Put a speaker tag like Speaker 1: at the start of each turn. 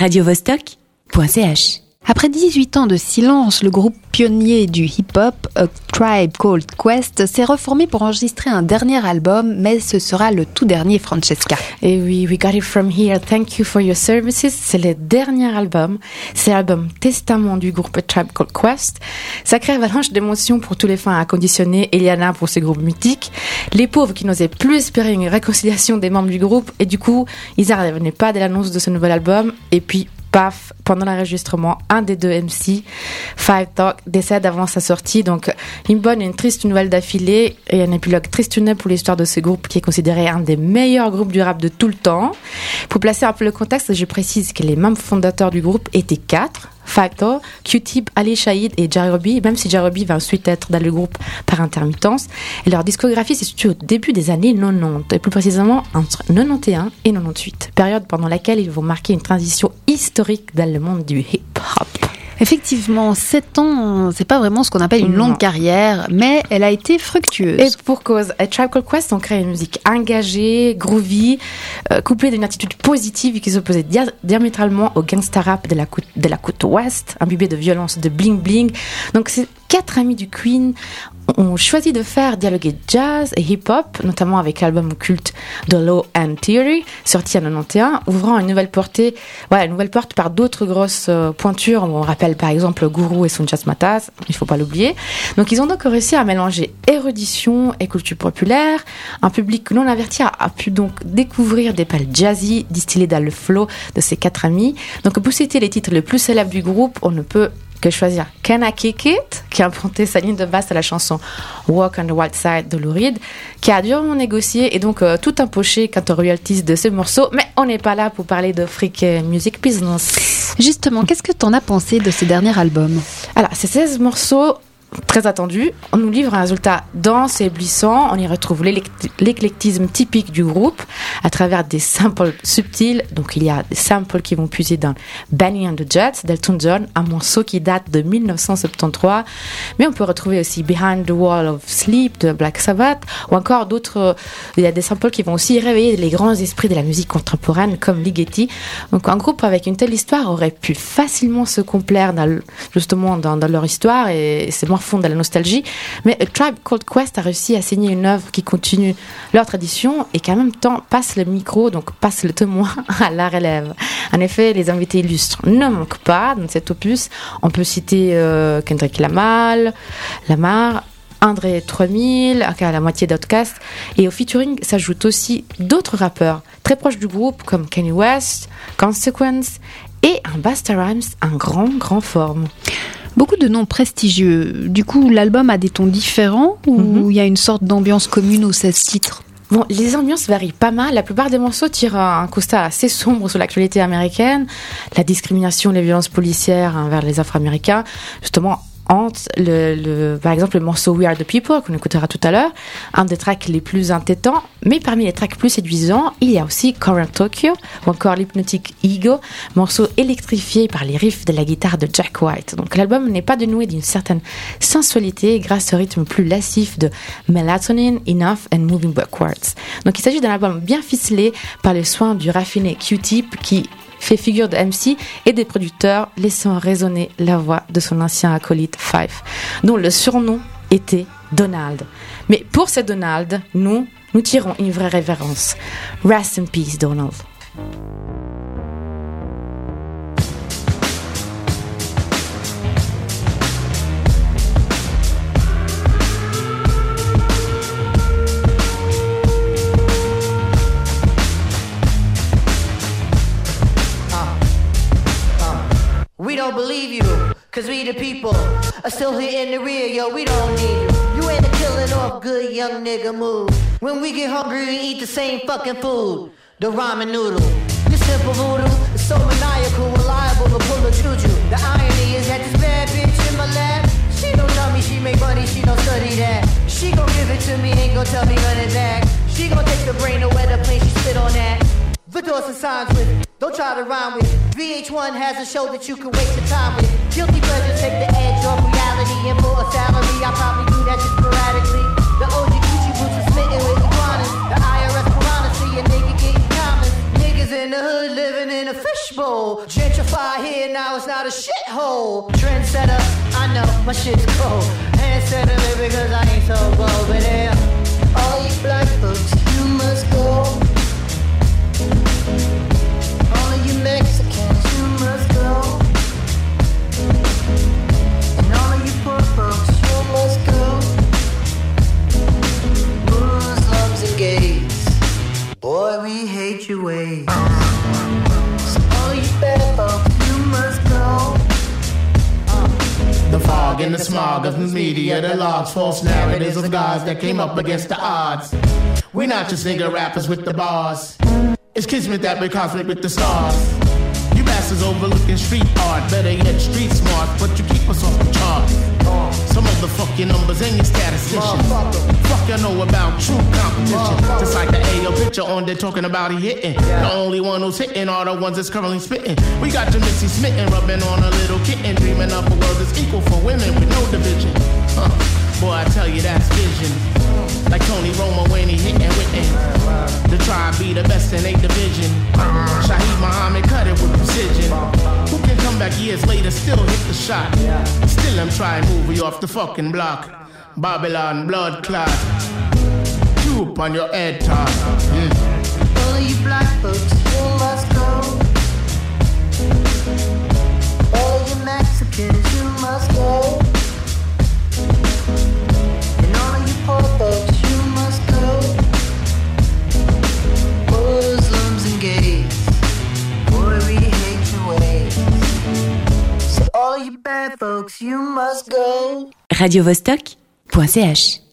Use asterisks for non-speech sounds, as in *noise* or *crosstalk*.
Speaker 1: radiovostok.ch
Speaker 2: Après 18 ans de silence, le groupe pionnier du hip-hop, A Tribe Called Quest, s'est reformé pour enregistrer un dernier album, mais ce sera le tout dernier Francesca.
Speaker 3: Et oui, We Got It From Here, Thank You For Your Services, c'est le dernier album. C'est l'album testament du groupe A Tribe Called Quest. Sacrée avalanche d'émotions pour tous les fans à conditionner, Eliana pour ses groupes mythiques, les pauvres qui n'osaient plus espérer une réconciliation des membres du groupe, et du coup, ils n'arrivaient pas de l'annonce de ce nouvel album, et puis paf, pendant l'enregistrement, un des deux MC, Five Talk, décède avant sa sortie. Donc, une bonne et une triste nouvelle d'affilée et un épilogue triste pour l'histoire de ce groupe qui est considéré un des meilleurs groupes du rap de tout le temps. Pour placer un peu le contexte, je précise que les membres fondateurs du groupe étaient quatre. Factor, Q-Tip, Ali Shahid et Jarobi, même si Jarobi va ensuite être dans le groupe par intermittence. Et leur discographie s'est située au début des années 90, et plus précisément entre 91 et 98, période pendant laquelle ils vont marquer une transition historique dans le monde du hip-hop.
Speaker 2: Effectivement, 7 ans, c'est pas vraiment ce qu'on appelle une longue carrière, mais elle a été fructueuse.
Speaker 3: Et pour cause, A Tribe Called Quest ont créé une musique engagée, groovy, euh, couplée d'une attitude positive qui s'opposait diamétralement au gangsta rap de la côte, de la côte ouest, imbibé de violence, de bling bling. Donc c'est quatre amis du Queen ont choisi de faire dialoguer jazz et hip-hop, notamment avec l'album culte The Law and Theory, sorti en 91, ouvrant une nouvelle portée, une nouvelle porte par d'autres grosses euh, pointures. On rappelle par exemple Guru et son matas, il faut pas l'oublier. Donc ils ont donc réussi à mélanger érudition et culture populaire. Un public non averti a, a pu donc découvrir des pales jazzy distillées dans le flow de ces quatre amis. Donc pour citer les titres les plus célèbres du groupe, on ne peut que choisir Can I Kick It, qui a emprunté sa ligne de basse à la chanson Walk on the Wild Side de Lou Reed, qui a durement négocié et donc euh, tout empoché quant aux royalties de ce morceau. Mais on n'est pas là pour parler de freak music business.
Speaker 2: Justement, qu'est-ce que tu en as pensé de ce dernier album?
Speaker 3: Alors, ces 16 morceaux très attendu. On nous livre un résultat dense et éblouissant. On y retrouve l'éclectisme typique du groupe à travers des samples subtils. Donc il y a des samples qui vont puiser dans Benny and the Jets d'Elton John, un morceau qui date de 1973. Mais on peut retrouver aussi Behind the Wall of De Black Sabbath ou encore d'autres. Il y a des samples qui vont aussi réveiller les grands esprits de la musique contemporaine comme Ligeti. Donc un groupe avec une telle histoire aurait pu facilement se complaire dans, justement dans, leur histoire et c'est moins fond de la nostalgie. Mais A Tribe Called Quest a réussi à signer une œuvre qui continue leur tradition et qui en même temps passe le micro, donc passe le témoin *laughs* à la relève. En effet, les invités illustres ne manquent pas dans cet opus. On peut citer euh, Kendrick Lamar, André 3000, à la moitié d'Outcast. Et au featuring s'ajoutent aussi d'autres rappeurs très proches du groupe comme Kanye West, Consequence et un Busta Rhymes en grand, grand forme.
Speaker 2: Beaucoup de noms prestigieux. Du coup, l'album a des tons différents ou
Speaker 3: Mhm.
Speaker 2: il y a une sorte d'ambiance commune aux 16 titres?
Speaker 3: Bon, les ambiances varient pas mal. La plupart des morceaux tirent un constat assez sombre sur l'actualité américaine, la discrimination, les violences policières envers les Afro-Américains. Justement, entre par exemple, le morceau We Are the People qu'on écoutera tout à l'heure, un des tracks les plus entêtants. Mais parmi les tracks plus séduisants, il y a aussi Current Tokyo ou encore l'hypnotique Ego, morceau électrifié par les riffs de la guitare de Jack White. Donc l'album n'est pas dénoué d'une certaine sensualité grâce au rythme plus lascif de Melatonin, Enough and Moving Backwards. Donc il s'agit d'un album bien ficelé par les soins du raffiné Q-Tip qui fait figure de MC et des producteurs laissant résonner la voix de son ancien acolyte Fife, dont le surnom était Donald. Mais pour ce Donald, nous, nous tirons une vraie révérence. Rest in peace, Donald.
Speaker 4: We the people are still here in the rear, yo, we don't need you. You ain't a killing off good young nigga move. When we get hungry, we eat the same fucking food. The ramen noodle. Your simple voodoo is so maniacal, reliable to pull a juju. The irony is that this bad bitch in my lap, she don't tell me she make money, she don't study that. She gon' give it to me, ain't gon' tell me of that. She gon' take the brain where the plane, she spit on that. Vidors and signs with, it. don't try to rhyme with. it. VH1 has a show that you can waste your time with. Guilty pleasure take the edge off reality and for a salary, I probably do that just sporadically. The OG Gucci boots are smitten with iguanas. The IRS piranha see a nigga getting common. Niggas in the hood living in a
Speaker 5: fishbowl. Gentrify here, now it's not a shithole. Trendsetter, I know my shit's cold. Handsetter, baby, cause I ain't so bold. But yeah, all you black folks, So all you bad folks, you must go.
Speaker 1: The fog and the smog of the media, the logs, false narratives of gods that came up against the odds. We're not just nigga rappers with the bars. It's kismet that we're cosmic with the stars. You bastards overlooking street art, better yet street smart, but you keep us your statisticians. Fuck you know about true competition. Just like the AO picture on there talking about he hitting. The only one who's hitting are the ones that's currently spitting. We got your Missy smitten, rubbing on a little kitten, dreaming up a world that's equal for women with no division. Huh. Boy, I tell you that's vision. Like Tony Romo when he hitting witten. The tribe be the best in eight division. Shaheed Muhammad cut it with precision. Who can come back years later, still hit the shot? Still I'm trying to move you off the fucking block. Babylon blood clot. Troop on your head top. Yeah.
Speaker 5: All of you black folks, you must go. All of you Mexicans, you must go. And all of you poor folks, you must go. Muslims and gays, boy, we hate your ways. So all of you bad folks, you must go.
Speaker 6: radiovostok.ch